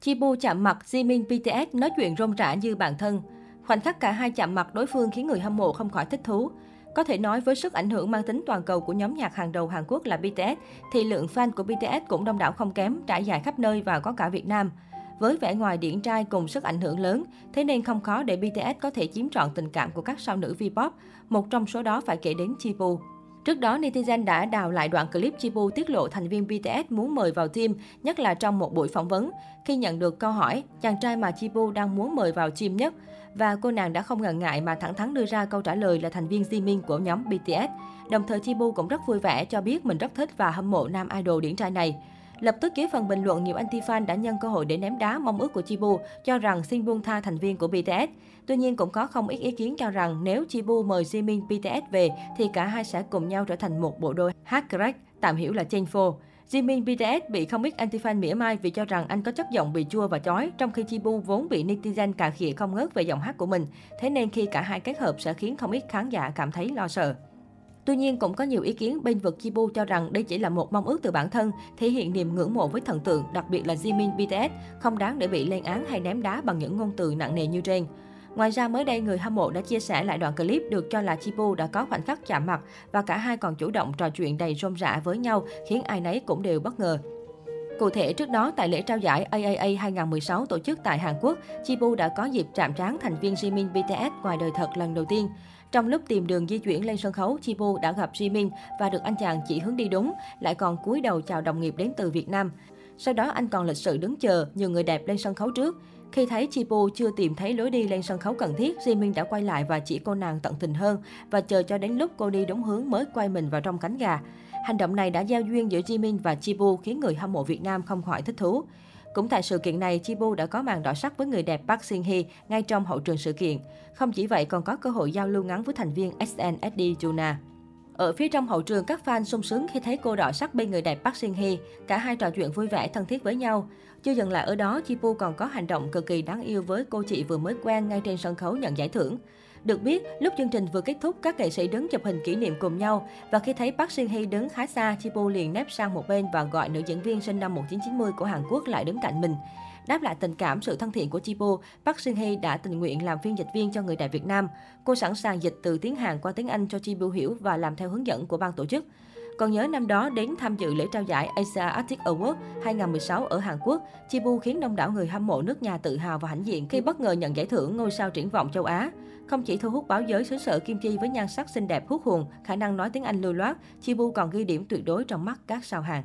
Chibu chạm mặt Jimin BTS nói chuyện rôm rã như bạn thân. Khoảnh khắc cả hai chạm mặt đối phương khiến người hâm mộ không khỏi thích thú. Có thể nói với sức ảnh hưởng mang tính toàn cầu của nhóm nhạc hàng đầu Hàn Quốc là BTS, thì lượng fan của BTS cũng đông đảo không kém, trải dài khắp nơi và có cả Việt Nam. Với vẻ ngoài điển trai cùng sức ảnh hưởng lớn, thế nên không khó để BTS có thể chiếm trọn tình cảm của các sao nữ V-pop. Một trong số đó phải kể đến Chibu. Trước đó, netizen đã đào lại đoạn clip Chibu tiết lộ thành viên BTS muốn mời vào team, nhất là trong một buổi phỏng vấn. Khi nhận được câu hỏi, chàng trai mà Chibu đang muốn mời vào team nhất, và cô nàng đã không ngần ngại mà thẳng thắn đưa ra câu trả lời là thành viên Jimin của nhóm BTS. Đồng thời Chibu cũng rất vui vẻ cho biết mình rất thích và hâm mộ nam idol điển trai này. Lập tức dưới phần bình luận, nhiều anti-fan đã nhân cơ hội để ném đá mong ước của Chibu, cho rằng xin buông tha thành viên của BTS. Tuy nhiên cũng có không ít ý kiến cho rằng nếu Chibu mời Jimin BTS về thì cả hai sẽ cùng nhau trở thành một bộ đôi hát crack, tạm hiểu là Chenfo. Jimin BTS bị không ít anti-fan mỉa mai vì cho rằng anh có chất giọng bị chua và chói, trong khi Chibu vốn bị netizen cà khịa không ngớt về giọng hát của mình. Thế nên khi cả hai kết hợp sẽ khiến không ít khán giả cảm thấy lo sợ. Tuy nhiên, cũng có nhiều ý kiến bên vực Chibu cho rằng đây chỉ là một mong ước từ bản thân, thể hiện niềm ngưỡng mộ với thần tượng, đặc biệt là Jimin BTS, không đáng để bị lên án hay ném đá bằng những ngôn từ nặng nề như trên. Ngoài ra, mới đây người hâm mộ đã chia sẻ lại đoạn clip được cho là Chibu đã có khoảnh khắc chạm mặt và cả hai còn chủ động trò chuyện đầy rôm rã với nhau, khiến ai nấy cũng đều bất ngờ. Cụ thể, trước đó tại lễ trao giải AAA 2016 tổ chức tại Hàn Quốc, Chibu đã có dịp chạm trán thành viên Jimin BTS ngoài đời thật lần đầu tiên. Trong lúc tìm đường di chuyển lên sân khấu, Chibu đã gặp Jimin và được anh chàng chỉ hướng đi đúng, lại còn cúi đầu chào đồng nghiệp đến từ Việt Nam. Sau đó anh còn lịch sự đứng chờ, nhiều người đẹp lên sân khấu trước. Khi thấy Chipo chưa tìm thấy lối đi lên sân khấu cần thiết, Jimin đã quay lại và chỉ cô nàng tận tình hơn và chờ cho đến lúc cô đi đúng hướng mới quay mình vào trong cánh gà. Hành động này đã giao duyên giữa Jimin và Chipo khiến người hâm mộ Việt Nam không khỏi thích thú. Cũng tại sự kiện này, Chibu đã có màn đỏ sắc với người đẹp Park Shin Hye ngay trong hậu trường sự kiện. Không chỉ vậy, còn có cơ hội giao lưu ngắn với thành viên SNSD Juna. Ở phía trong hậu trường, các fan sung sướng khi thấy cô đỏ sắc bên người đẹp Park Shin Hye. Cả hai trò chuyện vui vẻ, thân thiết với nhau. Chưa dừng lại ở đó, Chibu còn có hành động cực kỳ đáng yêu với cô chị vừa mới quen ngay trên sân khấu nhận giải thưởng. Được biết, lúc chương trình vừa kết thúc, các nghệ sĩ đứng chụp hình kỷ niệm cùng nhau và khi thấy Park Shin Hye đứng khá xa, Chibu liền nép sang một bên và gọi nữ diễn viên sinh năm 1990 của Hàn Quốc lại đứng cạnh mình. Đáp lại tình cảm, sự thân thiện của Chibo, Park Shin Hye đã tình nguyện làm phiên dịch viên cho người đại Việt Nam. Cô sẵn sàng dịch từ tiếng Hàn qua tiếng Anh cho Chibo hiểu và làm theo hướng dẫn của ban tổ chức. Còn nhớ năm đó đến tham dự lễ trao giải Asia Arctic Award 2016 ở Hàn Quốc, Chibu khiến đông đảo người hâm mộ nước nhà tự hào và hãnh diện khi bất ngờ nhận giải thưởng ngôi sao triển vọng châu Á. Không chỉ thu hút báo giới xứ sở Kim Chi với nhan sắc xinh đẹp hút hồn, khả năng nói tiếng Anh lưu loát, Chibu còn ghi điểm tuyệt đối trong mắt các sao hàng.